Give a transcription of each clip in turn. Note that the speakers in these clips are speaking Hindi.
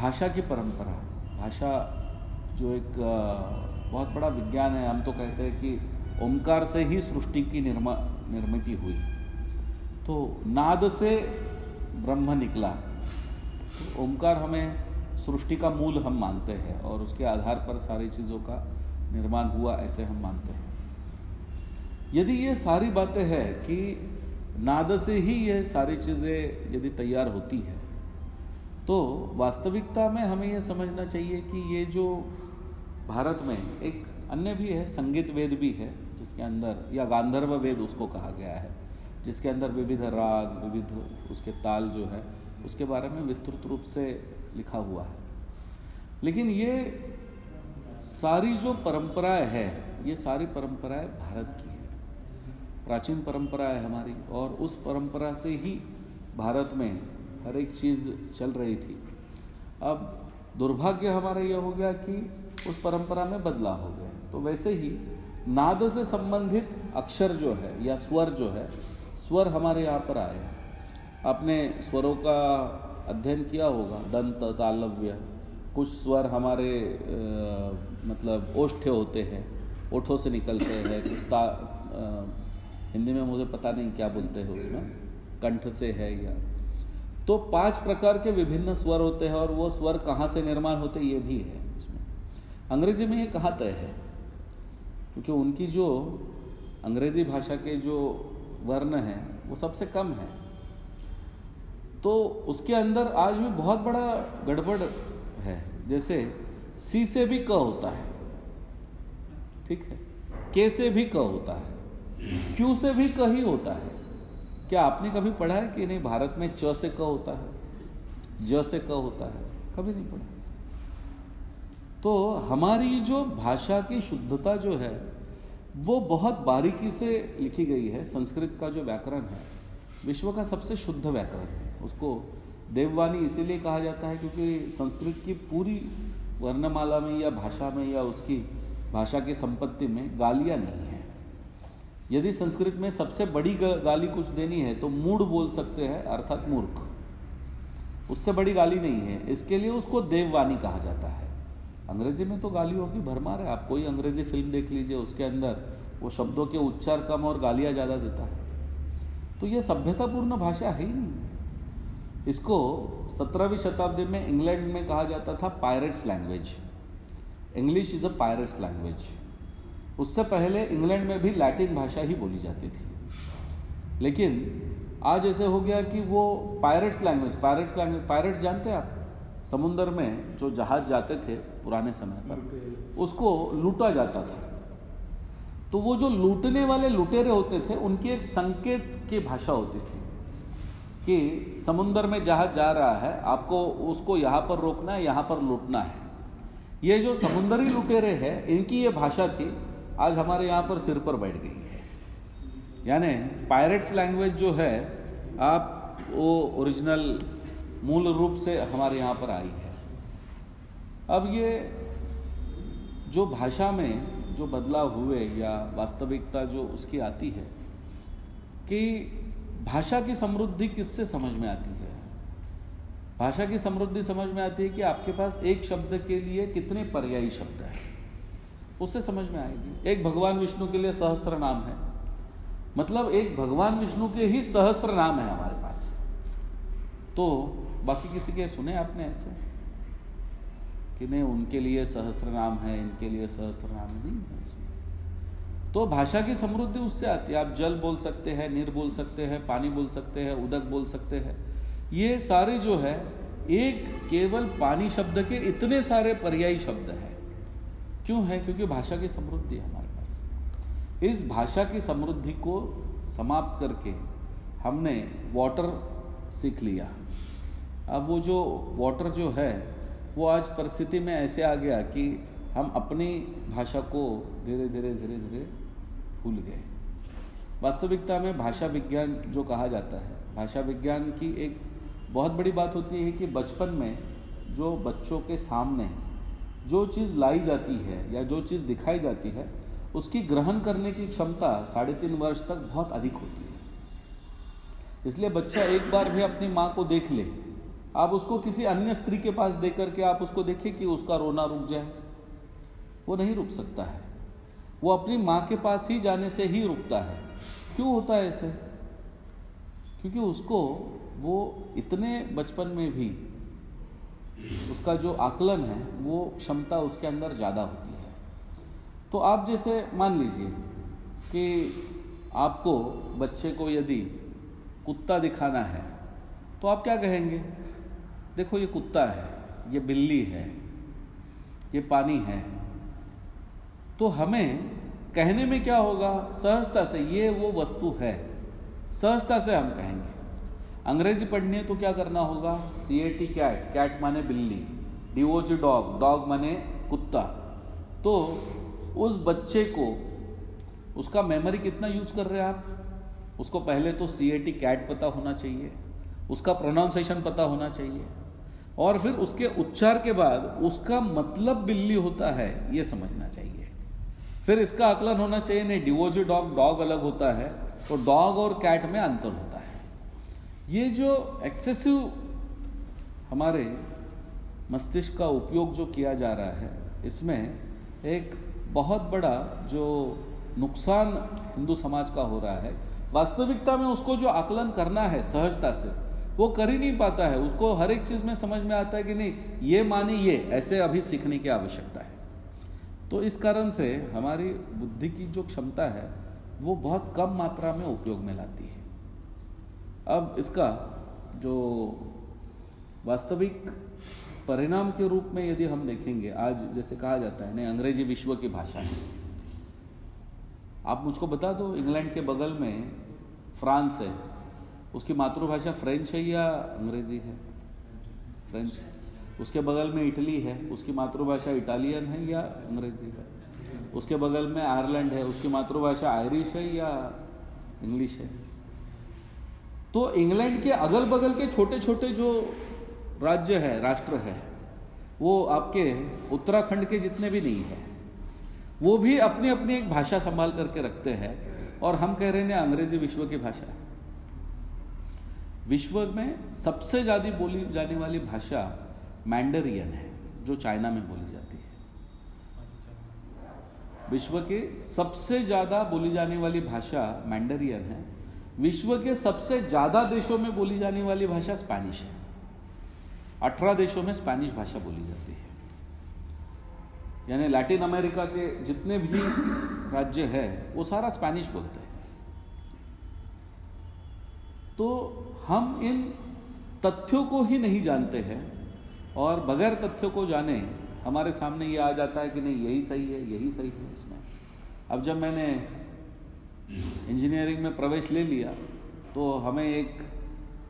भाषा की परंपरा, भाषा जो एक बहुत बड़ा विज्ञान है, हम तो कहते हैं कि ओंकार से ही सृष्टि की निर्मा, निर्मित हुई। तो नाद से ब्रह्म निकला। तो हमें सृष्टि का मूल हम मानते हैं और उसके आधार पर सारी चीज़ों का निर्माण हुआ ऐसे हम मानते हैं। यदि ये सारी बातें हैं कि नाद से ही ये सारी चीज़ें यदि तैयार होती है तो वास्तविकता में हमें यह समझना चाहिए कि ये जो भारत में एक अन्य भी है, संगीत वेद भी है, जिसके अंदर, या गांधर्व वेद उसको कहा गया है, जिसके अंदर विविध राग, विविध उसके ताल जो है, उसके बारे में विस्तृत रूप से लिखा हुआ है। लेकिन ये सारी जो परंपराएँ है, ये सारी परंपराएँ भारत की है। प्राचीन परंपरा है हमारी, और उस परंपरा से ही भारत में हर एक चीज़ चल रही थी। अब दुर्भाग्य हमारा यह हो गया कि उस परंपरा में बदलाव हो गया। तो वैसे ही नाद से संबंधित अक्षर जो है या स्वर जो है स्वर हमारे यहाँ पर आए आपने स्वरों का अध्ययन किया होगा दंत तालव्य कुछ स्वर हमारे आ, मतलब ओष्ठ्य होते हैं ओठों से निकलते हैं कुछ ता आ, हिंदी में मुझे पता नहीं क्या बोलते हैं उसमें कंठ से है या तो पाँच प्रकार के विभिन्न स्वर होते हैं और वो स्वर कहाँ से निर्माण होते ये भी है उसमें अंग्रेज़ी में ये कहाँ तय है, क्योंकि उनकी जो अंग्रेज़ी भाषा के जो वर्ण हैं, वो सबसे कम है। तो उसके अंदर आज भी बहुत बड़ा गड़बड़ है, जैसे सी से भी क होता है, ठीक है? के से भी क होता है, क्यू से भी क ही होता है। क्या आपने कभी पढ़ा है कि नहीं? भारत में च से क होता है। ज से क होता है। कभी नहीं पढ़ा। तो हमारी जो भाषा की शुद्धता जो है, वो बहुत बारीकी से लिखी गई है। संस्कृत का जो व्याकरण है, विश्व का सबसे शुद्ध व्याकरण है। उसको देववाणी इसीलिए कहा जाता है क्योंकि संस्कृत की पूरी वर्णमाला में या भाषा में या उसकी भाषा की संपत्ति में गालियाँ नहीं है। यदि संस्कृत में सबसे बड़ी गाली कुछ देनी है तो मूड बोल सकते हैं, अर्थात मूर्ख। उससे बड़ी गाली नहीं है। इसके लिए उसको देववाणी कहा जाता है। अंग्रेज़ी में तो गालियों की भरमार है। आप कोई अंग्रेज़ी फ़िल्म देख लीजिए, उसके अंदर वो शब्दों के उच्चार कम और गालियाँ ज़्यादा देता है। तो ये सभ्यतापूर्ण भाषा है ही नहीं। इसको सत्रहवीं शताब्दी में इंग्लैंड में कहा जाता था, pirates language. English is a pirates language. उससे पहले इंग्लैंड में भी लैटिन भाषा ही बोली जाती थी। लेकिन आज ऐसे हो गया कि वो pirates language pirates language pirates जानते हैं आप? समुंदर में जो जहाज़ जाते थे पुराने समय पर, उसको लूटा जाता था। तो वो जो लूटने वाले लुटेरे होते थे, उनकी एक संकेत की भाषा होती थी कि समुंदर में जहाज़ जा रहा है, आपको उसको यहाँ पर रोकना है, यहाँ पर लूटना है। ये जो समुंदरी लुटेरे हैं, इनकी ये भाषा थी आज हमारे यहाँ पर सिर पर बैठ गई है। यानी पायरेट्स लैंग्वेज जो है, आप वो ओरिजिनल मूल रूप से हमारे यहाँ पर आई है। अब ये जो भाषा में जो बदलाव हुए या वास्तविकता जो उसकी आती है, कि भाषा की समृद्धि किससे समझ में आती है? भाषा की समृद्धि समझ में आती है कि आपके पास एक शब्द के लिए कितने पर्यायी शब्द हैं? उससे समझ में आएगी। एक भगवान विष्णु के लिए सहस्त्र नाम है। मतलब एक भगवान विष्णु के ही सहस्त्र नाम है हमारे पास। तो बाकी किसी के सुने आपने ऐसे? कि नहीं, उनके लिए सहस्त्र नाम है, इनके लिए सहस्त्र नाम नहीं है तो भाषा की समृद्धि उससे आती है। आप जल बोल सकते हैं, नीर बोल सकते हैं, पानी बोल सकते हैं, उदक बोल सकते हैं। ये सारे जो है, एक केवल पानी शब्द के इतने सारे पर्यायी शब्द हैं। क्यों है? क्योंकि भाषा की समृद्धि है हमारे पास। इस भाषा की समृद्धि को समाप्त करके हमने वाटर सीख लिया। अब वो जो वाटर जो है, वो आज परिस्थिति में ऐसे आ गया कि हम अपनी भाषा को धीरे धीरे धीरे धीरे भूल गए। वास्तविकता में भाषा विज्ञान जो कहा जाता है, भाषा विज्ञान की एक बहुत बड़ी बात होती है कि बचपन में जो बच्चों के सामने जो चीज़ लाई जाती है या जो चीज़ दिखाई जाती है, उसकी ग्रहण करने की क्षमता साढ़े तीन वर्ष तक बहुत अधिक होती है। इसलिए बच्चा एक बार भी अपनी माँ को देख ले, आप उसको किसी अन्य स्त्री के पास दे करके आप उसको देखें कि उसका रोना रुक जाए। वो नहीं रुक सकता है। वो अपनी माँ के पास ही जाने से ही रुकता है। क्यों होता है ऐसे? क्योंकि उसको वो इतने बचपन में भी उसका जो आकलन है, वो क्षमता उसके अंदर ज़्यादा होती है। तो आप जैसे मान लीजिए कि आपको बच्चे को यदि कुत्ता दिखाना है तो आप क्या कहेंगे? देखो, ये कुत्ता है, ये बिल्ली है, ये पानी है। तो हमें कहने में क्या होगा? सहजता से, ये वो वस्तु है। सहजता से हम कहेंगे। अंग्रेज़ी पढ़नी है तो क्या करना होगा? C A T cat cat माने बिल्ली D O G dog dog माने कुत्ता। तो उस बच्चे को, उसका मेमोरी कितना यूज़ कर रहे हैं आप? उसको पहले तो सी ए टी कैट पता होना चाहिए, उसका प्रोनाउंसिएशन पता होना चाहिए, और फिर उसके उच्चार के बाद उसका मतलब बिल्ली होता है, ये समझना चाहिए। फिर इसका आकलन होना चाहिए, नहीं डिवोजी डॉग डॉग अलग होता है तो डॉग और कैट में अंतर है। ये जो एक्सेसिव हमारे मस्तिष्क का उपयोग जो किया जा रहा है, इसमें एक बहुत बड़ा जो नुकसान हिंदू समाज का हो रहा है। वास्तविकता में उसको जो आकलन करना है सहजता से, वो कर ही नहीं पाता है। उसको हर एक चीज़ में समझ में आता है कि नहीं, ये मानी ये, ऐसे अभी सीखने की आवश्यकता है। तो इस कारण से हमारी बुद्धि की जो क्षमता है, वो बहुत कम मात्रा में उपयोग में लाती है। अब इसका जो वास्तविक परिणाम के रूप में यदि हम देखेंगे, आज जैसे कहा जाता है, नहीं, अंग्रेज़ी विश्व की भाषा है। आप मुझको बता दो, इंग्लैंड के बगल में फ्रांस है। उसकी मातृभाषा फ्रेंच है या अंग्रेज़ी है? फ्रेंच उसके बगल में इटली है, उसकी मातृभाषा इटालियन है या अंग्रेज़ी है? उसके बगल में आयरलैंड है, उसकी मातृभाषा आयरिश है या इंग्लिश है? तो इंग्लैंड के अगल बगल के छोटे छोटे जो राज्य है, राष्ट्र है, वो आपके उत्तराखंड के जितने भी नहीं है, वो भी अपनी अपनी एक भाषा संभाल करके रखते हैं और हम कह रहे हैं अंग्रेज़ी विश्व की भाषा। है विश्व में सबसे ज़्यादा बोली जाने वाली भाषा मैंडरियन है, जो चाइना में बोली जाती है। विश्व के सबसे ज़्यादा बोली जाने वाली भाषा मैंडरियन है। विश्व के सबसे ज़्यादा देशों में बोली जाने वाली भाषा स्पैनिश है। अठारह देशों में स्पैनिश भाषा बोली जाती है। यानी लैटिन अमेरिका के जितने भी राज्य है, वो सारा स्पैनिश बोलते हैं। तो हम इन तथ्यों को ही नहीं जानते हैं और बगैर तथ्यों को जाने हमारे सामने ये आ जाता है कि नहीं, यही सही है, यही सही है इसमें। अब जब मैंने इंजीनियरिंग में प्रवेश ले लिया तो हमें एक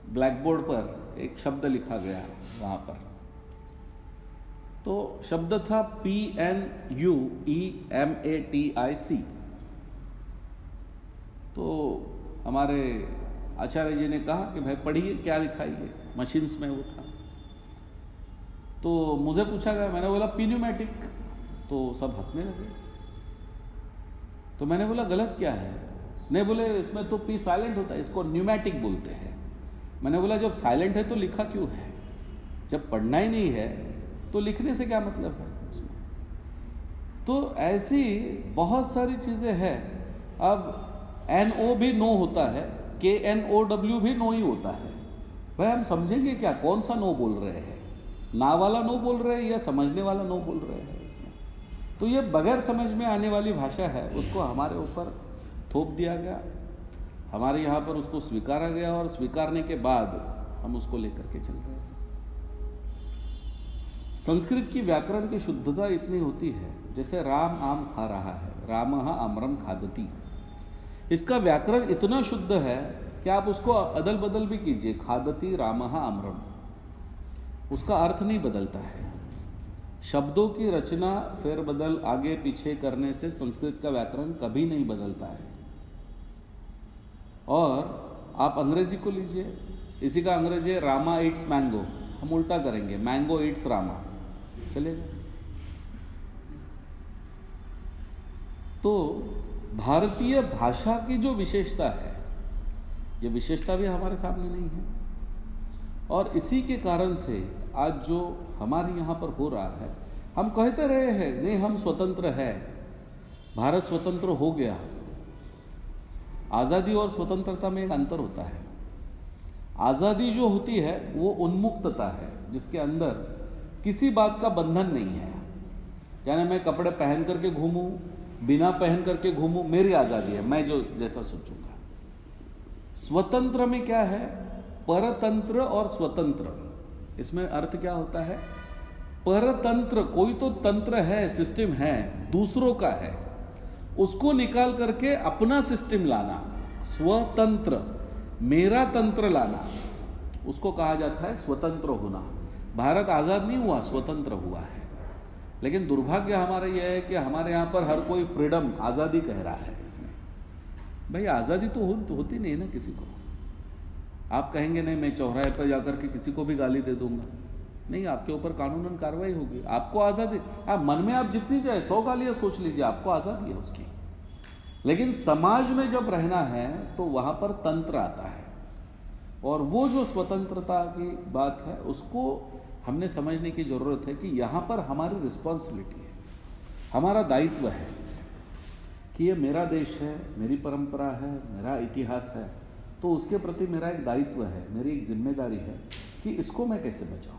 ब्लैक बोर्ड पर एक शब्द लिखा गया वहाँ पर। तो शब्द था P N U E M A T I C तो हमारे आचार्य जी ने कहा कि, भाई, पढ़िए, क्या लिखाई है मशीन्स में वो था। तो मुझे पूछा गया, मैंने बोला पीन्यूमेटिक तो सब हंसने लगे। तो मैंने बोला, गलत क्या है? नहीं बोले, इसमें तो पी साइलेंट होता है, इसको न्यूमेटिक बोलते हैं. मैंने बोला, जब साइलेंट है तो लिखा क्यों है? जब पढ़ना ही नहीं है तो लिखने से क्या मतलब है? उसमें। तो ऐसी बहुत सारी चीज़ें हैं। अब एन ओ भी नो होता है के एन ओ डब्ल्यू भी नो ही होता है। भाई, हम समझेंगे क्या? कौन सा नो बोल रहे हैं? ना वाला नो बोल रहे हैं या समझने वाला नो बोल रहे हैं इसमें? तो ये बगैर समझ में आने वाली भाषा है, उसको हमारे ऊपर थोप दिया गया। हमारे यहाँ पर उसको स्वीकारा गया और स्वीकारने के बाद हम उसको लेकर के चल रहे हैं संस्कृत की व्याकरण की शुद्धता इतनी होती है, जैसे राम आम खा रहा है, राम आमरम खादती। इसका व्याकरण इतना शुद्ध है कि आप उसको अदल बदल भी कीजिए, खादती, राम आमरम उसका अर्थ नहीं बदलता है। शब्दों की रचना फेरबदल आगे पीछे करने से संस्कृत का व्याकरण कभी नहीं बदलता है। और आप अंग्रेज़ी को लीजिए। इसी का अंग्रेज़ी है, रामा इट्स मैंगो हम उल्टा करेंगे मैंगो इट्स रामा। चलेगा तो भारतीय भाषा की जो विशेषता है, ये विशेषता भी हमारे सामने नहीं है। और इसी के कारण से आज जो हमारे यहाँ पर हो रहा है, हम कहते रहे हैं, नहीं, हम स्वतंत्र है। भारत स्वतंत्र हो गया आज़ादी और स्वतंत्रता में एक अंतर होता है। आज़ादी जो होती है, वो उन्मुक्तता है, जिसके अंदर किसी बात का बंधन नहीं है। यानी मैं कपड़े पहन करके घूमूं, बिना पहन करके घूमूं, मेरी आज़ादी है, मैं जो जैसा सोचूँगा। स्वतंत्र में क्या है? परतंत्र और स्वतंत्र। इसमें अर्थ क्या होता है? परतंत्र, कोई तो तंत्र है सिस्टम है, दूसरों का है। उसको निकाल करके अपना सिस्टम लाना स्वतंत्र मेरा तंत्र लाना उसको कहा जाता है स्वतंत्र होना। भारत आज़ाद नहीं हुआ स्वतंत्र हुआ है। लेकिन दुर्भाग्य हमारा यह है कि हमारे यहाँ पर हर कोई फ्रीडम आज़ादी कह रहा है इसमें। भाई आज़ादी तो, होती नहीं ना किसी को। आप कहेंगे नहीं मैं चौराहे पर जाकर के किसी को भी गाली दे दूँगा। नहीं, आपके ऊपर कानूनन कार्रवाई होगी। आपको आज़ादी, आप मन में आप जितनी चाहे सौ गालियाँ सोच लीजिए, आपको आज़ादी है उसकी। लेकिन समाज में जब रहना है तो वहाँ पर तंत्र आता है। और वो जो स्वतंत्रता की बात है, उसको हमने समझने की ज़रूरत है कि यहाँ पर हमारी रिस्पॉन्सिबिलिटी है। हमारा दायित्व है कि ये मेरा देश है, मेरी परंपरा है, मेरा इतिहास है। तो उसके प्रति मेरा एक दायित्व है, मेरी एक ज़िम्मेदारी है कि इसको मैं कैसे बचाऊं।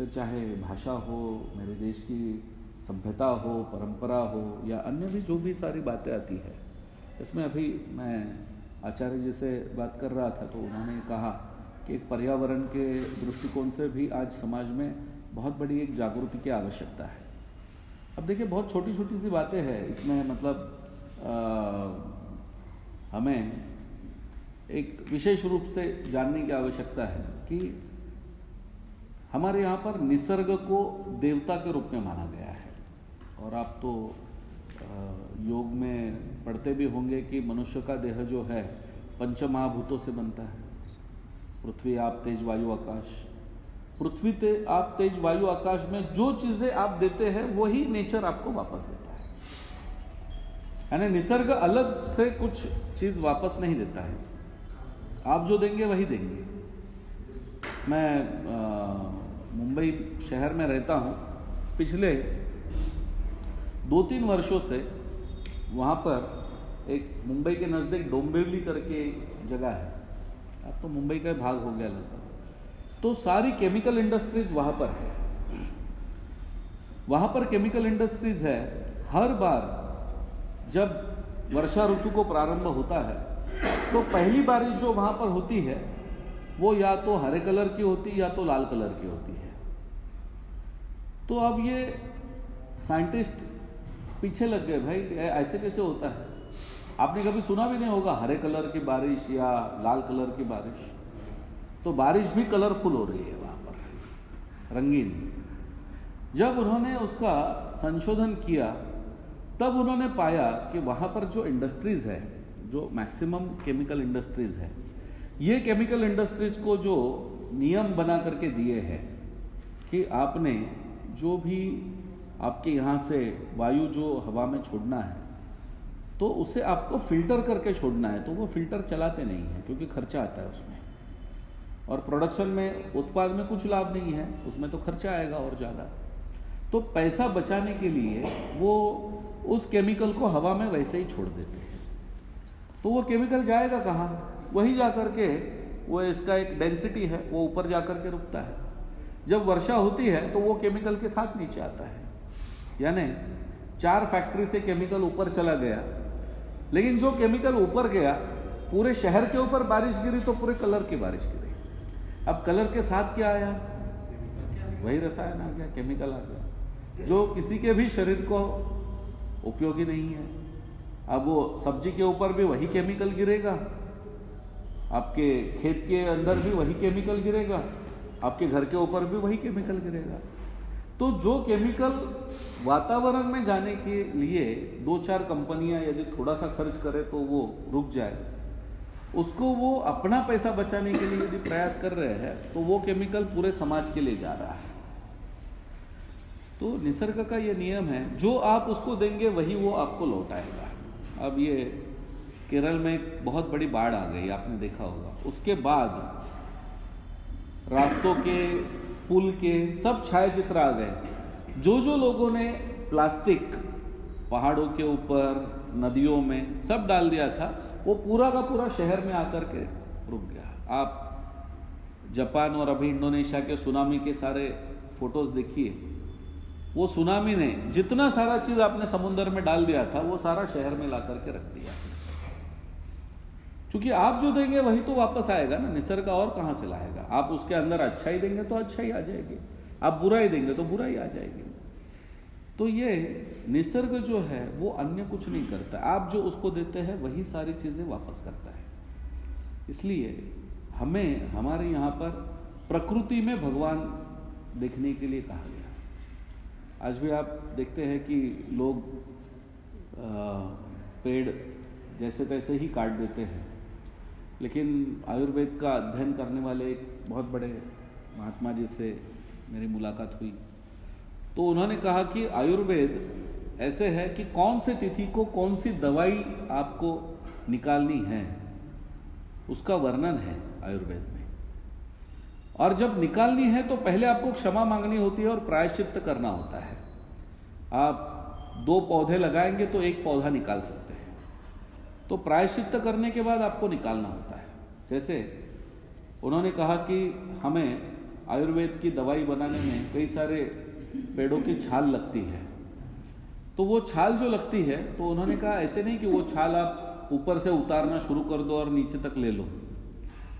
फिर चाहे भाषा हो मेरे देश की सभ्यता हो परंपरा हो या अन्य भी जो भी सारी बातें आती है इसमें अभी मैं आचार्य जी से बात कर रहा था तो उन्होंने कहा कि एक पर्यावरण के दृष्टिकोण से भी आज समाज में बहुत बड़ी एक जागृति की आवश्यकता है। अब देखिए बहुत छोटी छोटी सी बातें हैं इसमें मतलब आ, हमें एक विशेष रूप से जानने की आवश्यकता है कि हमारे यहाँ पर निसर्ग को देवता के रूप में माना गया है। और आप तो योग में पढ़ते भी होंगे कि मनुष्य का देह जो है पंच महाभूतों से बनता है। पृथ्वी आप तेज वायु आकाश। पृथ्वी ते आप तेज वायु आकाश में जो चीज़ें आप देते हैं वही नेचर आपको वापस देता है। यानी निसर्ग अलग से कुछ चीज़ वापस नहीं देता है। आप जो देंगे वही देंगे। मैं आ, मुंबई शहर में रहता हूँ, पिछले दो तीन वर्षों से वहाँ पर एक मुंबई के नज़दीक डोंबिवली करके एक जगह है। अब तो मुंबई का भाग हो गया लगभग। तो सारी केमिकल इंडस्ट्रीज़ वहाँ पर है। वहाँ पर केमिकल इंडस्ट्रीज़ है। हर बार जब वर्षा ऋतु को प्रारंभ होता है तो पहली बारिश जो वहाँ पर होती है वो या तो हरे कलर की होती या तो लाल कलर की होती है। तो अब ये साइंटिस्ट पीछे लग गए, भाई ऐसे कैसे होता है? आपने कभी सुना भी नहीं होगा हरे कलर की बारिश या लाल कलर की बारिश? तो बारिश भी कलरफुल हो रही है वहाँ पर, रंगीन। जब उन्होंने उसका संशोधन किया, तब उन्होंने पाया कि वहाँ पर जो इंडस्ट्रीज़ है, जो मैक्सिमम केमिकल इंडस्ट्रीज़ है ये केमिकल इंडस्ट्रीज़ को जो नियम बना करके दिए हैं कि आपने जो भी आपके यहाँ से वायु जो हवा में छोड़ना है तो उसे आपको फ़िल्टर करके छोड़ना है तो वो फ़िल्टर चलाते नहीं हैं क्योंकि खर्चा आता है उसमें। और प्रोडक्शन में, उत्पाद में कुछ लाभ नहीं है, उसमें तो खर्चा आएगा और ज़्यादा। तो पैसा बचाने के लिए वो उस केमिकल को हवा में वैसे ही छोड़ देते हैं। तो वो केमिकल जाएगा कहाँ? वही जा कर के वो इसका एक डेंसिटी है, वो ऊपर जा कर के रुकता है। जब वर्षा होती है तो वो केमिकल के साथ नीचे आता है। यानी चार फैक्ट्री से केमिकल ऊपर चला गया। लेकिन जो केमिकल ऊपर गया, पूरे शहर के ऊपर बारिश गिरी तो पूरे कलर की बारिश गिरी। अब कलर के साथ क्या आया? वही रसायन आ गया केमिकल आ गया। जो किसी के भी शरीर को उपयोगी नहीं है। अब वो सब्ज़ी के ऊपर भी वही केमिकल गिरेगा। आपके खेत के अंदर भी वही केमिकल गिरेगा, आपके घर के ऊपर भी वही केमिकल गिरेगा। तो जो केमिकल वातावरण में जाने के लिए दो चार कंपनियाँ यदि थोड़ा सा खर्च करे तो वो रुक जाए, उसको वो अपना पैसा बचाने के लिए यदि प्रयास कर रहे हैं तो वो केमिकल पूरे समाज के लिए जा रहा है। तो निसर्ग का ये नियम है, जो आप उसको देंगे वही वो आपको लौटाएगा। अब ये केरल में एक बहुत बड़ी बाढ़ आ गई, आपने देखा होगा। उसके बाद रास्तों के, पुल के सब छायाचित्र आ गए। जो जो लोगों ने प्लास्टिक पहाड़ों के ऊपर, नदियों में सब डाल दिया था, वो पूरा का पूरा शहर में आकर के रुक गया। आप जापान और अभी इंडोनेशिया के सुनामी के सारे फ़ोटोज़ देखिए। वो सुनामी ने जितना सारा चीज़ आपने समुद्र में डाल दिया था, वो सारा शहर में ला करके रख दिया। क्योंकि आप जो देंगे वही तो वापस आएगा ना, निसर्ग और कहाँ से लाएगा? आप उसके अंदर अच्छा ही देंगे तो अच्छा ही आ जाएगी। आप बुरा ही देंगे तो बुरा ही आ जाएगी। तो ये निसर्ग जो है, वो अन्य कुछ नहीं करता। आप जो उसको देते हैं, वही सारी चीज़ें वापस करता है। इसलिए हमें, हमारे यहाँ पर प्रकृति में भगवान देखने के लिए कहा गया। आज भी आप देखते हैं कि लोग पेड़ जैसे तैसे ही काट देते हैं। लेकिन आयुर्वेद का अध्ययन करने वाले एक बहुत बड़े महात्मा जी से मेरी मुलाकात हुई। तो उन्होंने कहा कि आयुर्वेद ऐसे है कि कौन से तिथि को कौन सी दवाई आपको निकालनी है, उसका वर्णन है आयुर्वेद में। और जब निकालनी है तो पहले आपको क्षमा मांगनी होती है और प्रायश्चित करना होता है। आप दो पौधे लगाएँगे तो एक पौधा निकाल सकते हैं। तो प्रायश्चित करने के बाद आपको निकालना होता है। जैसे उन्होंने कहा कि हमें आयुर्वेद की दवाई बनाने में कई सारे पेड़ों की छाल लगती है। तो वो छाल जो लगती है तो उन्होंने कहा ऐसे नहीं कि वो छाल आप ऊपर से उतारना शुरू कर दो और नीचे तक ले लो।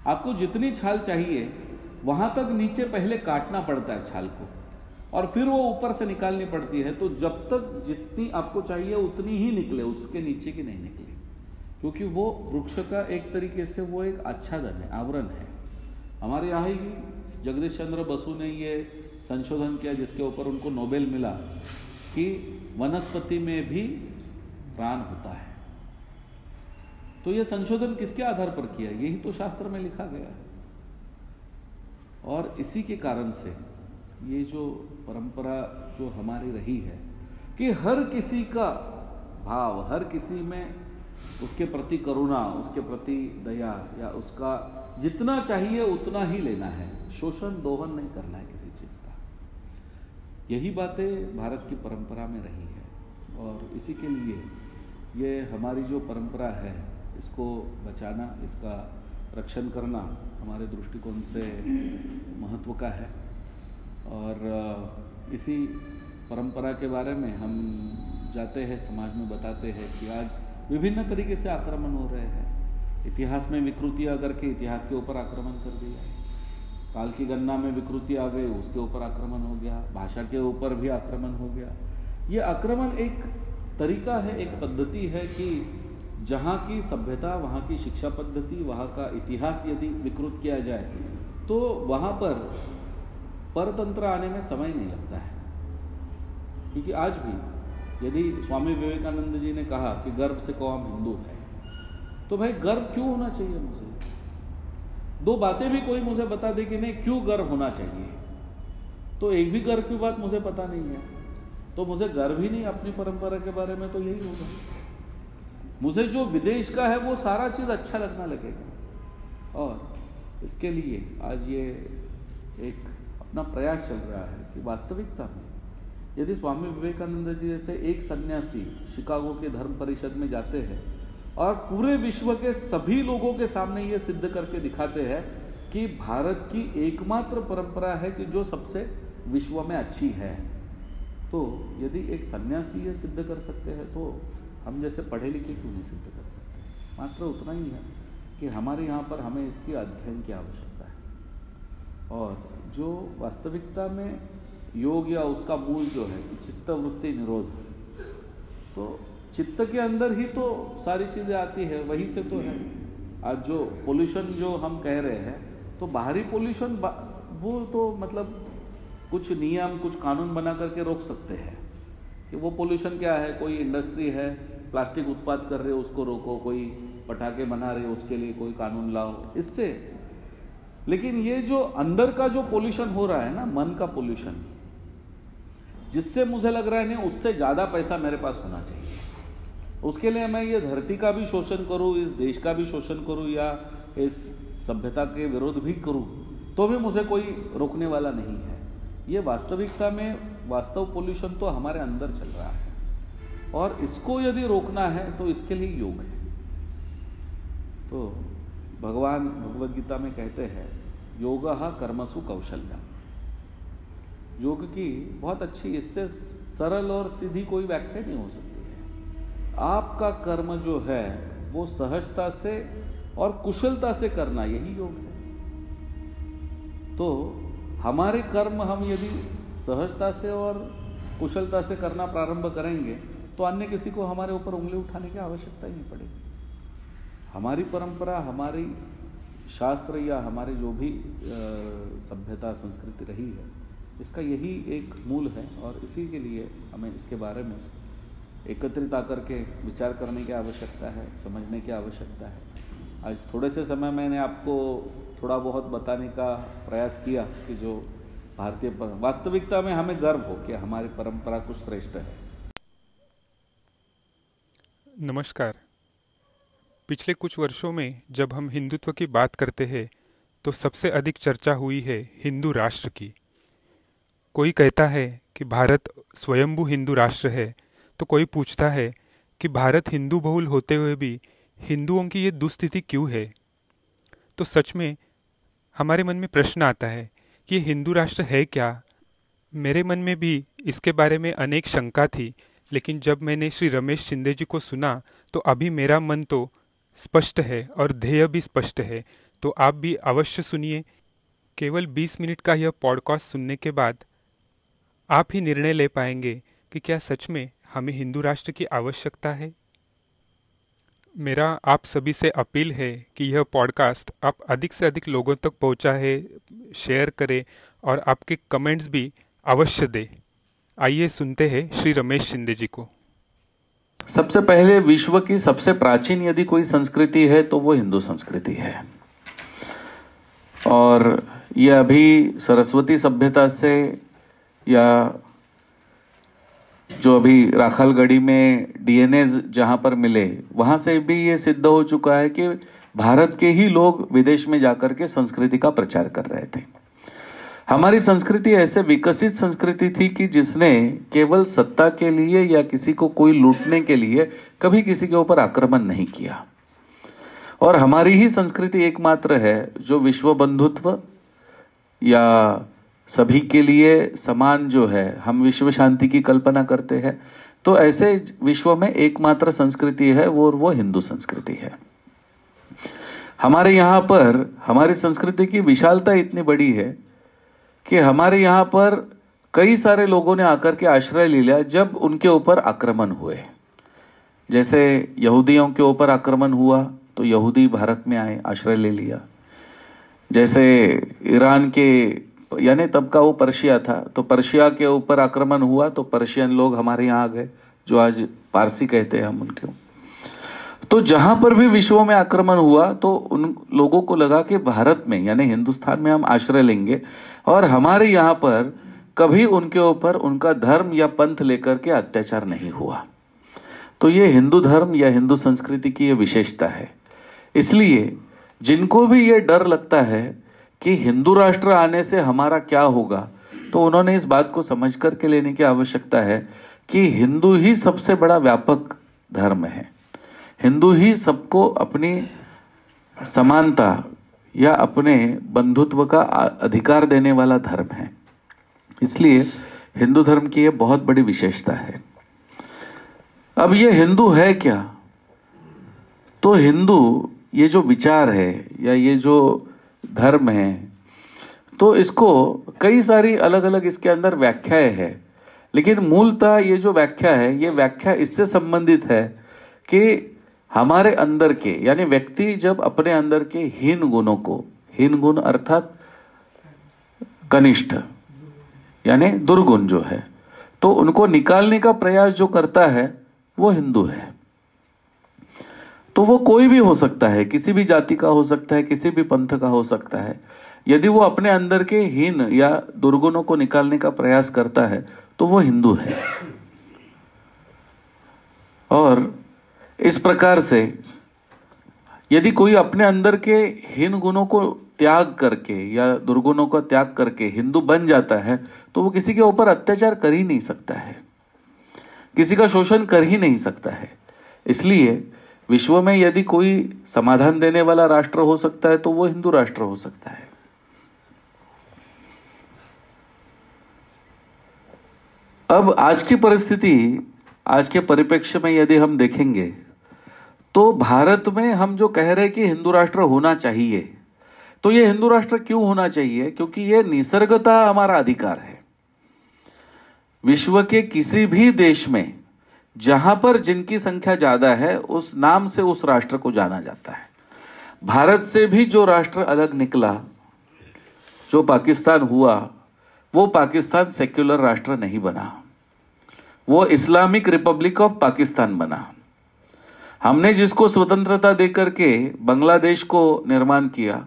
आपको जितनी छाल चाहिए, वहाँ तक नीचे पहले काटना पड़ता है छाल को और फिर वो ऊपर से निकालनी पड़ती है। तो जब तक जितनी आपको चाहिए, उतनी ही निकले, उसके नीचे की नहीं निकले। क्योंकि वो वृक्ष का एक तरीके से वो एक आच्छादन है, आवरण है। हमारे यहाँ ही जगदीश चंद्र बसु ने ये संशोधन किया, जिसके ऊपर उनको नोबेल मिला कि वनस्पति में भी प्राण होता है। तो ये संशोधन किसके आधार पर किया? यही तो शास्त्र में लिखा गया है। और इसी के कारण से ये जो परंपरा जो हमारी रही है कि हर किसी का भाव, हर किसी में उसके प्रति करुणा, उसके प्रति दया, या उसका जितना चाहिए उतना ही लेना है। शोषण, दोहन नहीं करना है किसी चीज़ का। यही बातें भारत की परंपरा में रही है। और इसी के लिए ये हमारी जो परंपरा है, इसको बचाना, इसका रक्षण करना हमारे दृष्टिकोण से महत्व का है। और, इसी परंपरा के बारे में हम जाते हैं, समाज में बताते हैं कि आज विभिन्न तरीके से आक्रमण हो रहे हैं। इतिहास में विकृतियाँ करके इतिहास के ऊपर आक्रमण कर दिया। काल की गणना में विकृति आ गई, उसके ऊपर आक्रमण हो गया, भाषा के ऊपर भी आक्रमण हो गया। ये आक्रमण एक तरीका है, एक पद्धति है कि जहाँ की सभ्यता, वहाँ की शिक्षा पद्धति, वहाँ का इतिहास यदि विकृत किया जाए तो वहाँ पर परतंत्र आने में समय नहीं लगता है। क्योंकि आज भी यदि स्वामी विवेकानंद जी ने कहा कि गर्व से कौन हिंदू हैं तो भाई गर्व क्यों होना चाहिए मुझे? दो बातें भी कोई मुझे बता दे कि नहीं, क्यों गर्व होना चाहिए? तो एक भी गर्व की बात मुझे पता नहीं है। तो मुझे गर्व ही नहीं अपनी परंपरा के बारे में तो यही होगा। मुझे जो विदेश का है, वो सारा चीज़ अच्छा लगना लगेगा। और इसके लिए आज ये एक अपना प्रयास चल रहा है कि वास्तविकता में यदि स्वामी विवेकानंद जी जैसे एक सन्यासी शिकागो के धर्म परिषद में जाते हैं और पूरे विश्व के सभी लोगों के सामने ये सिद्ध करके दिखाते हैं कि भारत की एकमात्र परंपरा है कि जो सबसे विश्व में अच्छी है। तो यदि एक सन्यासी ये सिद्ध कर सकते हैं तो हम जैसे पढ़े लिखे क्यों नहीं सिद्ध कर सकते? मात्र उतना ही है कि हमारे यहाँ पर हमें इसकी अध्ययन की आवश्यकता है। और जो वास्तविकता में योग या उसका मूल जो है चित्त वृत्ति निरोध तो चित्त के अंदर ही तो सारी चीज़ें आती है, वही से तो है। आज जो पोल्यूशन जो हम कह रहे हैं तो बाहरी पोल्यूशन वो तो मतलब कुछ नियम, कुछ कानून बना करके रोक सकते हैं कि वो पोल्यूशन क्या है, कोई इंडस्ट्री है प्लास्टिक उत्पाद कर रहे हो, उसको रोको, कोई पटाखे बना रहे हो, उसके लिए कोई कानून लाओ, इससे। लेकिन ये जो अंदर का जो पोल्यूशन हो रहा है ना, मन का पोल्यूशन जिससे मुझे लग रहा है, नहीं, उससे ज़्यादा पैसा मेरे पास होना चाहिए। उसके लिए मैं ये धरती का भी शोषण करूँ, इस देश का भी शोषण करूँ, या इस सभ्यता के विरोध भी करूँ तो भी मुझे कोई रोकने वाला नहीं है। ये वास्तविकता में, वास्तव पोल्यूशन तो हमारे अंदर चल रहा है। और इसको यदि रोकना है तो इसके लिए योग है। तो भगवान भगवद गीता में कहते हैं, योग कर्मसु कौशल्या योग की बहुत अच्छी, इससे सरल और सीधी कोई व्याख्या नहीं हो सकती है। आपका कर्म जो है, वो सहजता से और कुशलता से करना यही योग है। तो हमारे कर्म हम यदि सहजता से और कुशलता से करना प्रारंभ करेंगे तो अन्य किसी को हमारे ऊपर उंगली उठाने की आवश्यकता ही नहीं पड़ेगी। हमारी परंपरा, हमारी शास्त्र या हमारी जो भी सभ्यता, संस्कृति रही है इसका यही एक मूल है और इसी के लिए हमें इसके बारे में एकत्रित आकर के विचार करने की आवश्यकता है, समझने की आवश्यकता है। आज थोड़े से समय मैंने आपको थोड़ा बहुत बताने का प्रयास किया कि जो भारतीय पर, वास्तविकता में हमें गर्व हो कि हमारी परंपरा कुछ श्रेष्ठ है। नमस्कार। पिछले कुछ वर्षों में जब हम हिंदुत्व की बात करते हैं तो सबसे अधिक चर्चा हुई है हिंदू राष्ट्र की। कोई कहता है कि भारत स्वयंभू हिंदू राष्ट्र है तो कोई पूछता है कि भारत हिंदू बहुल होते हुए भी हिंदुओं की ये दुस्थिति क्यों है? तो सच में हमारे मन में प्रश्न आता है कि ये हिंदू राष्ट्र है क्या? मेरे मन में भी इसके बारे में अनेक शंका थी, लेकिन जब मैंने श्री रमेश शिंदे जी को सुना तो अभी मेरा मन तो स्पष्ट है और ध्येय भी स्पष्ट है। तो आप भी अवश्य सुनिए। केवल 20 मिनट का यह पॉडकास्ट सुनने के बाद आप ही निर्णय ले पाएँगे कि क्या सच में हमें हिंदू राष्ट्र की आवश्यकता है। मेरा आप सभी से अपील है कि यह पॉडकास्ट आप अधिक से अधिक लोगों तक पहुँचा है, शेयर करें और आपके कमेंट्स भी अवश्य दें। आइए सुनते हैं श्री रमेश शिंदे जी को। सबसे पहले विश्व की सबसे प्राचीन यदि कोई संस्कृति है तो वो हिंदू संस्कृति है। और ये अभी सरस्वती सभ्यता से या जो अभी राखलगढ़ी में डीएनए जहाँ पर मिले, वहाँ से भी ये सिद्ध हो चुका है कि भारत के ही लोग विदेश में जाकर के संस्कृति का प्रचार कर रहे थे। हमारी संस्कृति ऐसे विकसित संस्कृति थी कि जिसने केवल सत्ता के लिए या किसी को कोई लूटने के लिए कभी किसी के ऊपर आक्रमण नहीं किया। और हमारी ही संस्कृति एकमात्र है जो विश्व बंधुत्व या सभी के लिए समान जो है, हम विश्व शांति की कल्पना करते हैं। तो ऐसे विश्व में एकमात्र संस्कृति है वो वो हिंदू संस्कृति है। हमारे यहाँ पर, हमारी संस्कृति की विशालता इतनी बड़ी है कि हमारे यहाँ पर कई सारे लोगों ने आकर के आश्रय ले लिया जब उनके ऊपर आक्रमण हुए। जैसे यहूदियों के ऊपर आक्रमण हुआ तो यहूदी भारत में आए, आश्रय ले लिया। जैसे ईरान के यानी तब का वो पर्शिया था। तो पर्शिया के ऊपर आक्रमण हुआ तो पर्शियन लोग हमारे यहाँ आ गए, जो आज पारसी कहते हैं हम उनके। तो जहाँ पर भी विश्व में आक्रमण हुआ तो उन लोगों को लगा कि भारत में, यानी हिंदुस्तान में हम आश्रय लेंगे, और हमारे यहाँ पर कभी उनके ऊपर उनका धर्म या पंथ लेकर के अत्याचार नहीं हुआ। तो ये हिंदू धर्म या हिंदू संस्कृति की ये विशेषता है। इसलिए जिनको भी ये डर लगता है कि हिंदू राष्ट्र आने से हमारा क्या होगा? तो उन्होंने इस बात को समझ करके लेने की आवश्यकता है कि हिंदू ही सबसे बड़ा व्यापक धर्म है। हिंदू ही सबको अपनी समानता या अपने बंधुत्व का अधिकार देने वाला धर्म है। इसलिए हिंदू धर्म की यह बहुत बड़ी विशेषता है। अब ये हिंदू है क्या? तो हिंदू, ये जो विचार है या ये जो धर्म है। तो इसको कई सारी अलग अलग इसके अंदर व्याख्याएँ है। लेकिन मूलतः ये जो व्याख्या है, ये व्याख्या इससे संबंधित है कि हमारे अंदर के, यानी व्यक्ति जब अपने अंदर के हीन गुणों को, हीन गुण अर्थात कनिष्ठ, यानी दुर्गुण जो है तो उनको निकालने का प्रयास जो करता है, वो हिंदू है। तो वो कोई भी हो सकता है, किसी भी जाति का हो सकता है, किसी भी पंथ का हो सकता है। यदि वो अपने अंदर के हीन या दुर्गुणों को निकालने का प्रयास करता है तो वो हिंदू है। और इस प्रकार से यदि कोई अपने अंदर के हीन गुणों को त्याग करके या दुर्गुणों का त्याग करके हिंदू बन जाता है तो वो किसी के ऊपर अत्याचार कर ही नहीं सकता है। किसी का शोषण कर ही नहीं सकता है। इसलिए विश्व में यदि कोई समाधान देने वाला राष्ट्र हो सकता है तो वो हिंदू राष्ट्र हो सकता है। अब आज की परिस्थिति, आज के परिप्रेक्ष्य में यदि हम देखेंगे तो भारत में हम जो कह रहे हैं कि हिंदू राष्ट्र होना चाहिए तो ये हिंदू राष्ट्र क्यों होना चाहिए? क्योंकि ये निसर्गता हमारा अधिकार है। विश्व के किसी भी देश में जहाँ पर जिनकी संख्या ज़्यादा है, उस नाम से उस राष्ट्र को जाना जाता है। भारत से भी जो राष्ट्र अलग निकला, जो पाकिस्तान हुआ, वो पाकिस्तान सेक्युलर राष्ट्र नहीं बना। वो इस्लामिक रिपब्लिक ऑफ़ पाकिस्तान बना। हमने जिसको स्वतंत्रता देकर के बांग्लादेश को निर्माण किया,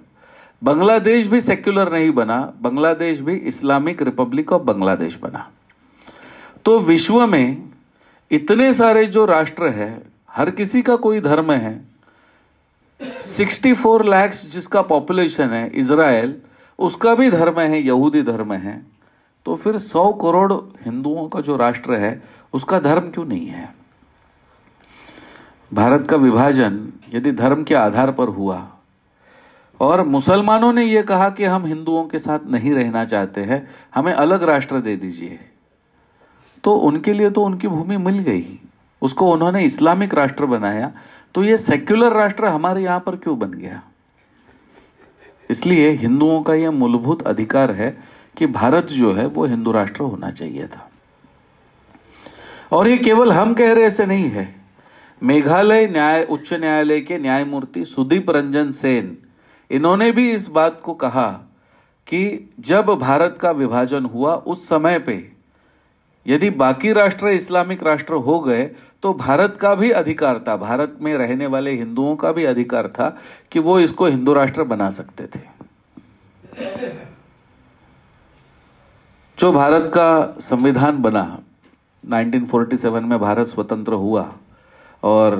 बांग्लादेश भी सेक्युलर नहीं बना, बांग्लादेश भी इस्लामिक रिपब्लिक ऑफ़ बांग्लादेश बना। तो विश्व में इतने सारे जो राष्ट्र है, हर किसी का कोई धर्म है 64 लैक्स जिसका पॉपुलेशन है इसराइल उसका भी धर्म है यहूदी धर्म है तो फिर 100 करोड़ हिंदुओं का जो राष्ट्र है, उसका धर्म क्यों नहीं है? भारत का विभाजन यदि धर्म के आधार पर हुआ, और मुसलमानों ने यह कहा कि हम हिंदुओं के साथ नहीं रहना चाहते हैं, हमें अलग राष्ट्र दे दीजिए। तो उनके लिए तो उनकी भूमि मिल गई। उसको उन्होंने इस्लामिक राष्ट्र बनाया। तो ये सेक्युलर राष्ट्र हमारे यहाँ पर क्यों बन गया? इसलिए हिंदुओं का यह मूलभूत अधिकार है कि भारत जो है, वो हिंदू राष्ट्र होना चाहिए था। और ये केवल हम कह रहे ऐसे नहीं है। मेघालय न्याय, उच्च न्यायालय के न्यायमूर्ति सुदीप रंजन सेन, इन्होंने भी इस बात को कहा कि जब भारत का विभाजन हुआ, उस समय पे यदि बाकी राष्ट्र इस्लामिक राष्ट्र हो गए तो भारत का भी अधिकार था। भारत में रहने वाले हिंदुओं का भी अधिकार था कि वो इसको हिंदू राष्ट्र बना सकते थे। जो भारत का संविधान बना 1947 में भारत स्वतंत्र हुआ और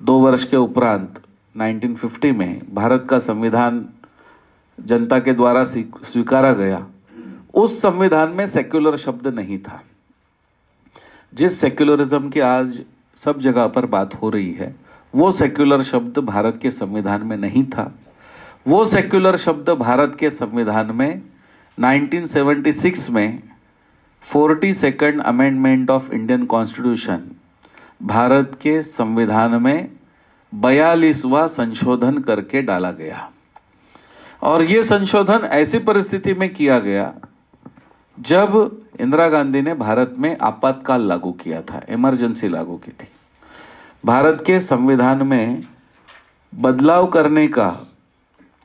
दो वर्ष के उपरांत 1950 में भारत का संविधान जनता के द्वारा स्वीकारा गया, उस संविधान में सेक्युलर शब्द नहीं था। जिस सेक्युलरिज्म की आज सब जगह पर बात हो रही है, वो सेक्युलर शब्द भारत के संविधान में नहीं था। वो सेक्युलर शब्द भारत के संविधान में 1976 में forty second amendment of Indian constitution Bharat के संविधान में बयालीसवा संशोधन करके डाला गया। और ये संशोधन ऐसी परिस्थिति में किया गया जब इंदिरा गांधी ने भारत में आपातकाल लागू किया था इमरजेंसी लागू की थी। भारत के संविधान में बदलाव करने का,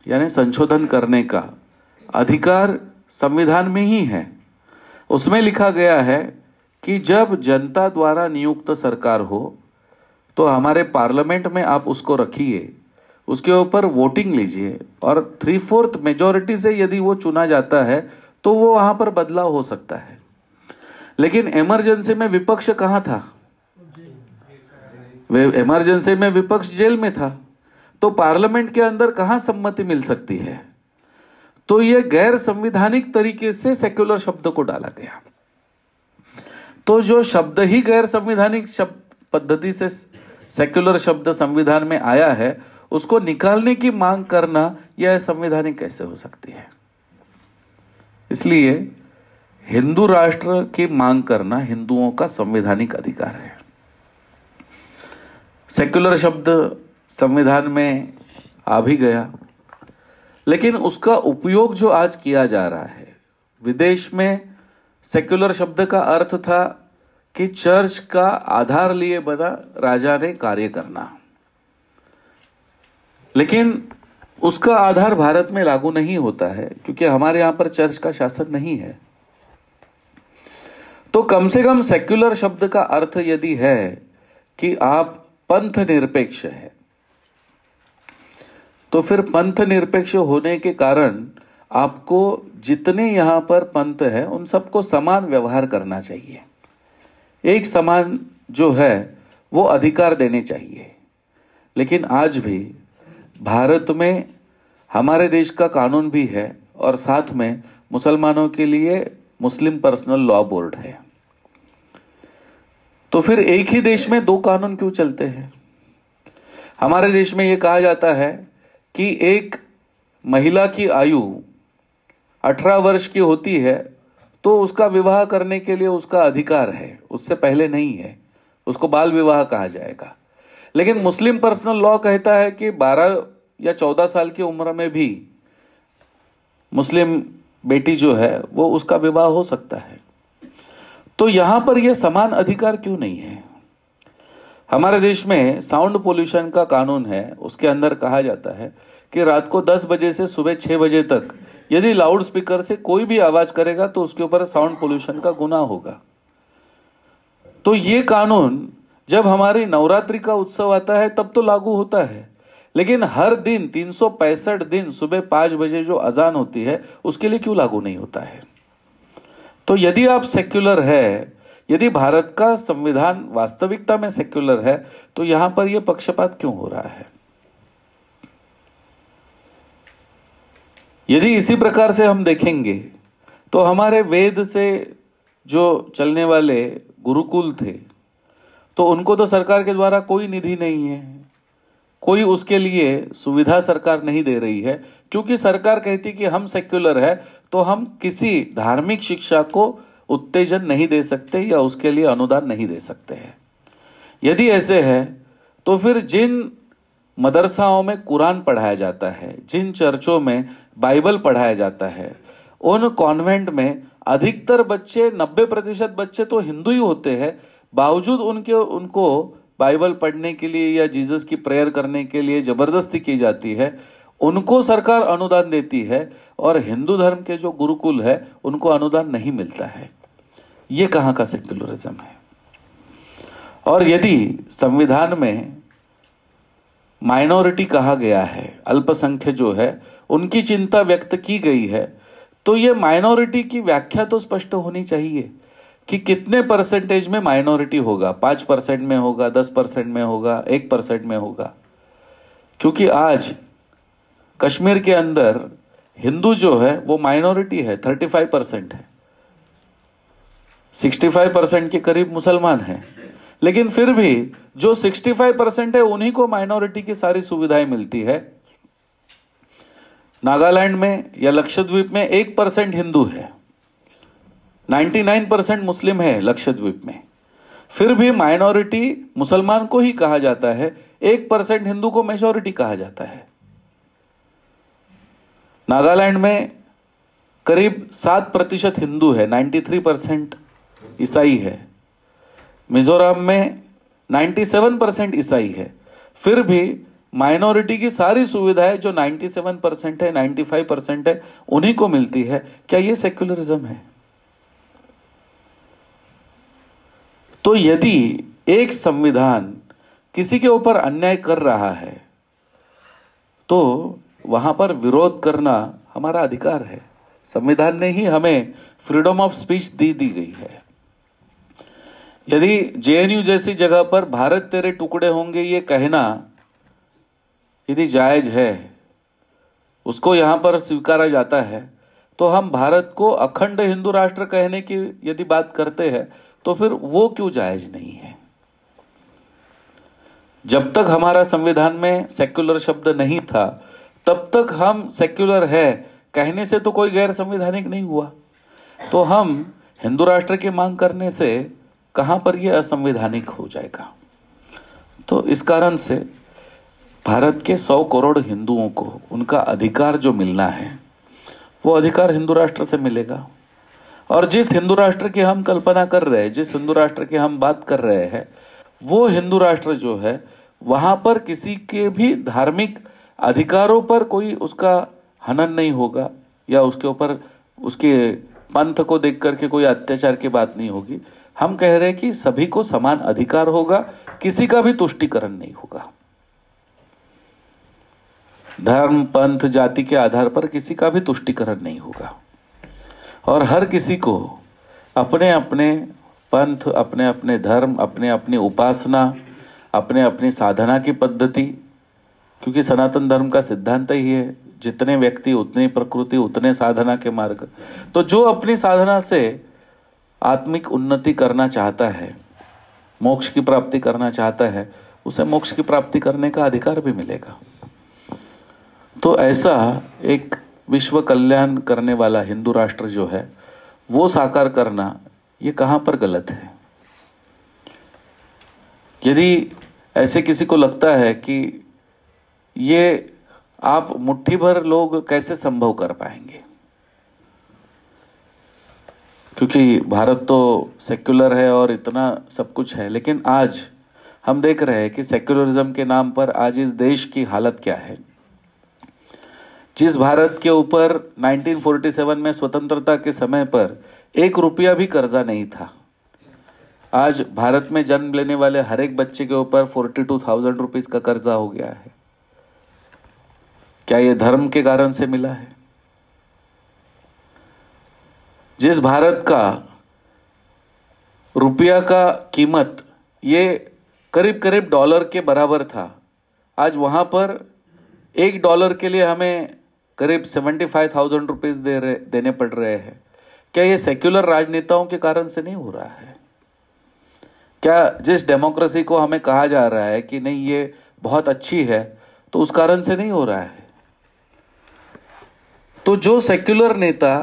यानी संशोधन करने का अधिकार संविधान में ही है। उसमें लिखा गया है कि जब जनता द्वारा नियुक्त सरकार हो तो हमारे पार्लियामेंट में आप उसको रखिए, उसके ऊपर वोटिंग लीजिए और थ्री फोर्थ मेजोरिटी से यदि वो चुना जाता है तो वो वहाँ पर बदलाव हो सकता है। लेकिन इमरजेंसी में विपक्ष कहाँ था? वे इमरजेंसी में विपक्ष जेल में था। तो पार्लियामेंट के अंदर कहाँ सम्मति मिल सकती है? तो यह गैर संविधानिक तरीके से सेक्युलर शब्द को डाला गया। तो जो शब्द ही गैर संविधानिक शब्द पद्धति से सेक्युलर शब्द संविधान में आया है, उसको निकालने की मांग करना यह संवैधानिक कैसे हो सकती है? इसलिए हिंदू राष्ट्र की मांग करना हिंदुओं का संवैधानिक अधिकार है। सेक्युलर शब्द संविधान में आ भी गया, लेकिन उसका उपयोग जो आज किया जा रहा है, विदेश में सेक्युलर शब्द का अर्थ था कि चर्च का आधार लिए बना राजा ने कार्य करना। लेकिन उसका आधार भारत में लागू नहीं होता है, क्योंकि हमारे यहाँ पर चर्च का शासन नहीं है। तो कम से कम सेक्युलर शब्द का अर्थ यदि है कि आप पंथ निरपेक्ष है तो फिर पंथ निरपेक्ष होने के कारण आपको जितने यहाँ पर पंथ है, उन सबको समान व्यवहार करना चाहिए। एक समान जो है, वो अधिकार देने चाहिए। लेकिन आज भी भारत में, हमारे देश का कानून भी है और साथ में मुसलमानों के लिए मुस्लिम पर्सनल लॉ बोर्ड है। तो फिर एक ही देश में दो कानून क्यों चलते हैं? हमारे देश में यह कहा जाता है कि एक महिला की आयु 18 वर्ष की होती है तो उसका विवाह करने के लिए उसका अधिकार है। उससे पहले नहीं है। उसको बाल विवाह कहा जाएगा। लेकिन मुस्लिम पर्सनल लॉ कहता है कि 12 या 14 साल की उम्र में भी मुस्लिम बेटी जो है, वो उसका विवाह हो सकता है। तो यहाँ पर यह समान अधिकार क्यों नहीं है? हमारे देश में साउंड पोल्यूशन का कानून है। उसके अंदर कहा जाता है कि रात को 10 बजे से सुबह 6 बजे तक यदि लाउड स्पीकर से कोई भी आवाज़ करेगा तो उसके ऊपर साउंड पोल्यूशन का गुना होगा। तो ये कानून जब हमारी नवरात्रि का उत्सव आता है तब तो लागू होता है। लेकिन हर दिन तीन सौ पैंसठ दिन सुबह पाँच बजे जो अजान होती है, उसके लिए क्यों लागू नहीं होता है? तो यदि आप सेक्युलर है, यदि भारत का संविधान वास्तविकता में सेक्युलर है तो यहाँ पर यह पक्षपात क्यों हो रहा है? यदि इसी प्रकार से हम देखेंगे तो हमारे वेद से जो चलने वाले गुरुकुल थे तो उनको तो सरकार के द्वारा कोई निधि नहीं है। कोई उसके लिए सुविधा सरकार नहीं दे रही है। क्योंकि सरकार कहती कि हम सेक्युलर है तो हम किसी धार्मिक शिक्षा को उत्तेजन नहीं दे सकते या उसके लिए अनुदान नहीं दे सकते हैं। यदि ऐसे है तो फिर जिन मदरसाओं में कुरान पढ़ाया जाता है, जिन चर्चों में बाइबल पढ़ाया जाता है, उन कॉन्वेंट में अधिकतर बच्चे, नब्बे प्रतिशत बच्चे तो हिंदू ही होते हैं, बावजूद उनके, उनको बाइबल पढ़ने के लिए या जीसस की प्रेयर करने के लिए ज़बरदस्ती की जाती है, उनको सरकार अनुदान देती है और हिंदू धर्म के जो गुरुकुल है, उनको अनुदान नहीं मिलता है। ये कहाँ का सेक्युलरिज्म है? और यदि संविधान में माइनॉरिटी कहा गया है, अल्पसंख्य जो है, उनकी चिंता व्यक्त की गई है तो ये माइनॉरिटी की व्याख्या तो स्पष्ट होनी चाहिए। कि कितने परसेंटेज में माइनॉरिटी होगा? पाँच परसेंट में होगा, दस परसेंट में होगा, एक परसेंट में होगा? क्योंकि आज कश्मीर के अंदर हिंदू जो है, वो माइनॉरिटी है थर्टी फाइव परसेंट है। सिक्सटी फाइव परसेंट के करीब मुसलमान है। लेकिन फिर भी जो सिक्सटी फाइव परसेंट है, उन्हीं को माइनॉरिटी की सारी सुविधाएँ मिलती है। नागालैंड में या लक्षद्वीप में एक परसेंट हिंदू है। 99 परसेंट मुस्लिम है लक्षद्वीप में। फिर भी माइनॉरिटी मुसलमान को ही कहा जाता है, एक परसेंट हिंदू को मेजोरिटी कहा जाता है। नागालैंड में करीब सात प्रतिशत हिंदू है 93 परसेंट ईसाई है। मिजोरम में 97 परसेंट ईसाई है। फिर भी माइनॉरिटी की सारी सुविधाएँ जो 97 परसेंट है 95 परसेंट है, उन्हीं को मिलती है। क्या यह सेक्युलरिज्म है? तो यदि एक संविधान किसी के ऊपर अन्याय कर रहा है तो वहाँ पर विरोध करना हमारा अधिकार है। संविधान ने ही हमें फ्रीडम ऑफ़ स्पीच दी दी गई है। यदि जेएनयू जैसी जगह पर भारत तेरे टुकड़े होंगे ये कहना यदि जायज़ है, उसको यहाँ पर स्वीकारा जाता है तो हम भारत को अखंड हिंदू राष्ट्र कहने की यदि बात करते हैं तो फिर वो क्यों जायज़ नहीं है? जब तक हमारा संविधान में सेक्युलर शब्द नहीं था, तब तक हम सेक्युलर है, कहने से तो कोई गैर संवैधानिक नहीं हुआ। तो हम हिंदू राष्ट्र की मांग करने से कहाँ पर यह असंवैधानिक हो जाएगा? तो इस कारण से भारत के सौ करोड़ हिंदुओं को उनका अधिकार जो मिलना है, वो अधिकार हिंदू राष्ट्र से मिलेगा। और जिस हिंदू राष्ट्र की हम कल्पना कर रहे हैं, जिस हिंदू राष्ट्र की हम बात कर रहे हैं, वो हिंदू राष्ट्र जो है, वहाँ पर किसी के भी धार्मिक अधिकारों पर कोई उसका हनन नहीं होगा या उसके ऊपर उसके पंथ को देख करके कोई अत्याचार की बात नहीं होगी। हम कह रहे हैं कि सभी को समान अधिकार होगा, किसी का भी तुष्टिकरण नहीं होगा। धर्म, पंथ, जाति के आधार पर किसी का भी तुष्टिकरण नहीं होगा। और हर किसी को अपने अपने पंथ, अपने अपने धर्म, अपने अपनी उपासना, अपने अपनी साधना की पद्धति, क्योंकि सनातन धर्म का सिद्धांत ही है, जितने व्यक्ति, उतनी प्रकृति, उतने साधना के मार्ग। तो जो अपनी साधना से आत्मिक उन्नति करना चाहता है, मोक्ष की प्राप्ति करना चाहता है, उसे मोक्ष की प्राप्ति करने का अधिकार भी मिलेगा। तो ऐसा एक विश्व कल्याण करने वाला हिंदू राष्ट्र जो है, वो साकार करना, ये कहाँ पर गलत है? यदि ऐसे किसी को लगता है कि ये आप मुट्ठी भर लोग कैसे संभव कर पाएँगे? क्योंकि भारत तो सेक्युलर है और इतना सब कुछ है, लेकिन आज हम देख रहे हैं कि सेक्युलरिज्म के नाम पर आज इस देश की हालत क्या है। जिस भारत के ऊपर 1947 में स्वतंत्रता के समय पर एक रुपया भी कर्जा नहीं था, आज भारत में जन्म लेने वाले हर एक बच्चे के ऊपर फोर्टी टू थाउज़ेंड रुपीज़ का कर्जा हो गया है। क्या यह धर्म के कारण से मिला है? जिस भारत का रुपया का कीमत ये करीब करीब डॉलर के बराबर था, आज वहाँ पर एक डॉलर के लिए हमें करीब सेवेंटी फाइव थाउज़ेंड रुपीज़ दे रहे, देने पड़ रहे हैं। क्या ये सेक्युलर राजनेताओं के कारण से नहीं हो रहा है? क्या जिस डेमोक्रेसी को हमें कहा जा रहा है कि नहीं, ये बहुत अच्छी है तो उस कारण से नहीं हो रहा है? तो जो सेक्युलर नेता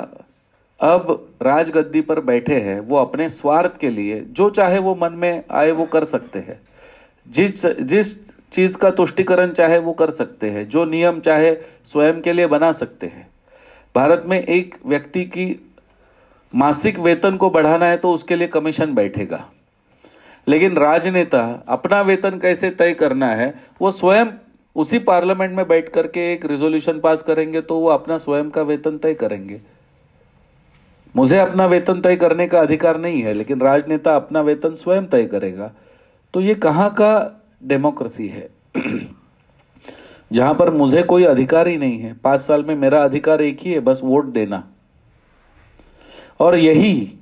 अब राजगद्दी पर बैठे हैं, वो अपने स्वार्थ के लिए, जो चाहे वो मन में आए, वो कर सकते हैं। जिस जिस चीज़ का तुष्टिकरण चाहे वो कर सकते हैं, जो नियम चाहे स्वयं के लिए बना सकते हैं। भारत में एक व्यक्ति की मासिक वेतन को बढ़ाना है तो उसके लिए कमीशन बैठेगा। लेकिन राजनेता अपना वेतन कैसे तय करना है, वो स्वयं उसी पार्लियामेंट में बैठ करके एक रिजोल्यूशन पास करेंगे तो वो अपना स्वयं का वेतन तय करेंगे। मुझे अपना वेतन तय करने का अधिकार नहीं है, लेकिन राजनेता अपना वेतन स्वयं तय करेगा। तो ये कहाँ का डेमोक्रेसी है। जहाँ पर मुझे कोई अधिकार ही नहीं है, पाँच साल में मेरा अधिकार एक ही है, बस वोट देना। और यही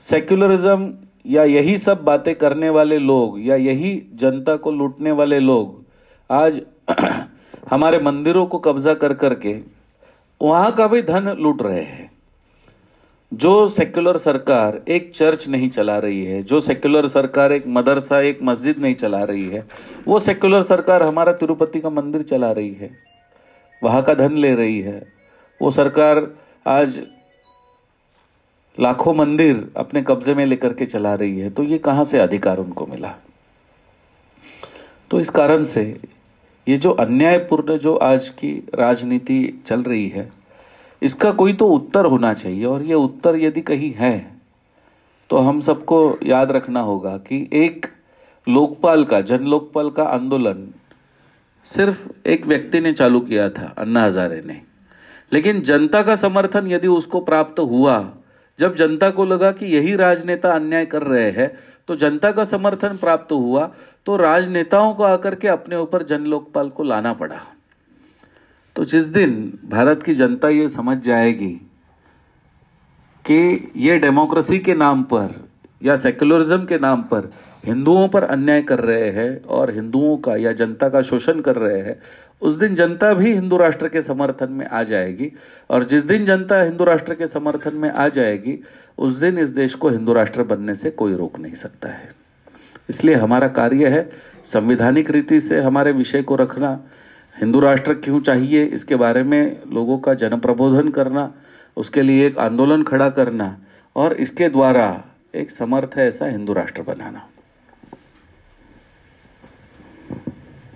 सेक्युलरिज्म या यही सब बातें करने वाले लोग या यही जनता को लूटने वाले लोग आज हमारे मंदिरों को कब्जा कर करके वहाँ का भी धन लूट रहे हैं। जो सेक्युलर सरकार एक चर्च नहीं चला रही है, जो सेक्युलर सरकार एक मदरसा, एक मस्जिद नहीं चला रही है, वो सेक्युलर सरकार हमारा तिरुपति का मंदिर चला रही है, वहाँ का धन ले रही है, वो सरकार आज लाखों मंदिर अपने कब्जे में लेकर के चला रही है तो ये कहाँ से अधिकार उनको मिला? तो इस कारण से ये जो अन्यायपूर्ण जो आज की राजनीति चल रही है इसका कोई तो उत्तर होना चाहिए, और ये उत्तर यदि कहीं है तो हम सबको याद रखना होगा कि एक लोकपाल का, जन लोकपाल का आंदोलन सिर्फ़ एक व्यक्ति ने चालू किया था, अन्ना हजारे ने। लेकिन जनता का समर्थन यदि उसको प्राप्त हुआ, जब जनता को लगा कि यही राजनेता अन्याय कर रहे हैं तो जनता का समर्थन प्राप्त हुआ तो राजनेताओं को आकर के अपने ऊपर जन लोकपाल को लाना पड़ा। तो जिस दिन भारत की जनता ये समझ जाएगी कि ये डेमोक्रेसी के नाम पर या सेक्युलरिज्म के नाम पर हिंदुओं पर अन्याय कर रहे हैं और हिंदुओं का या जनता का शोषण कर रहे हैं, उस दिन जनता भी हिंदू राष्ट्र के समर्थन में आ जाएगी। और जिस दिन जनता हिंदू राष्ट्र के समर्थन में आ जाएगी, उस दिन इस देश को हिंदू राष्ट्र बनने से कोई रोक नहीं सकता है। इसलिए हमारा कार्य है संविधानिक रीति से हमारे विषय को रखना हिंदू राष्ट्र क्यों चाहिए? इसके बारे में लोगों का जन प्रबोधन करना, उसके लिए एक आंदोलन खड़ा करना और इसके द्वारा एक समर्थ ऐसा हिंदू राष्ट्र बनाना।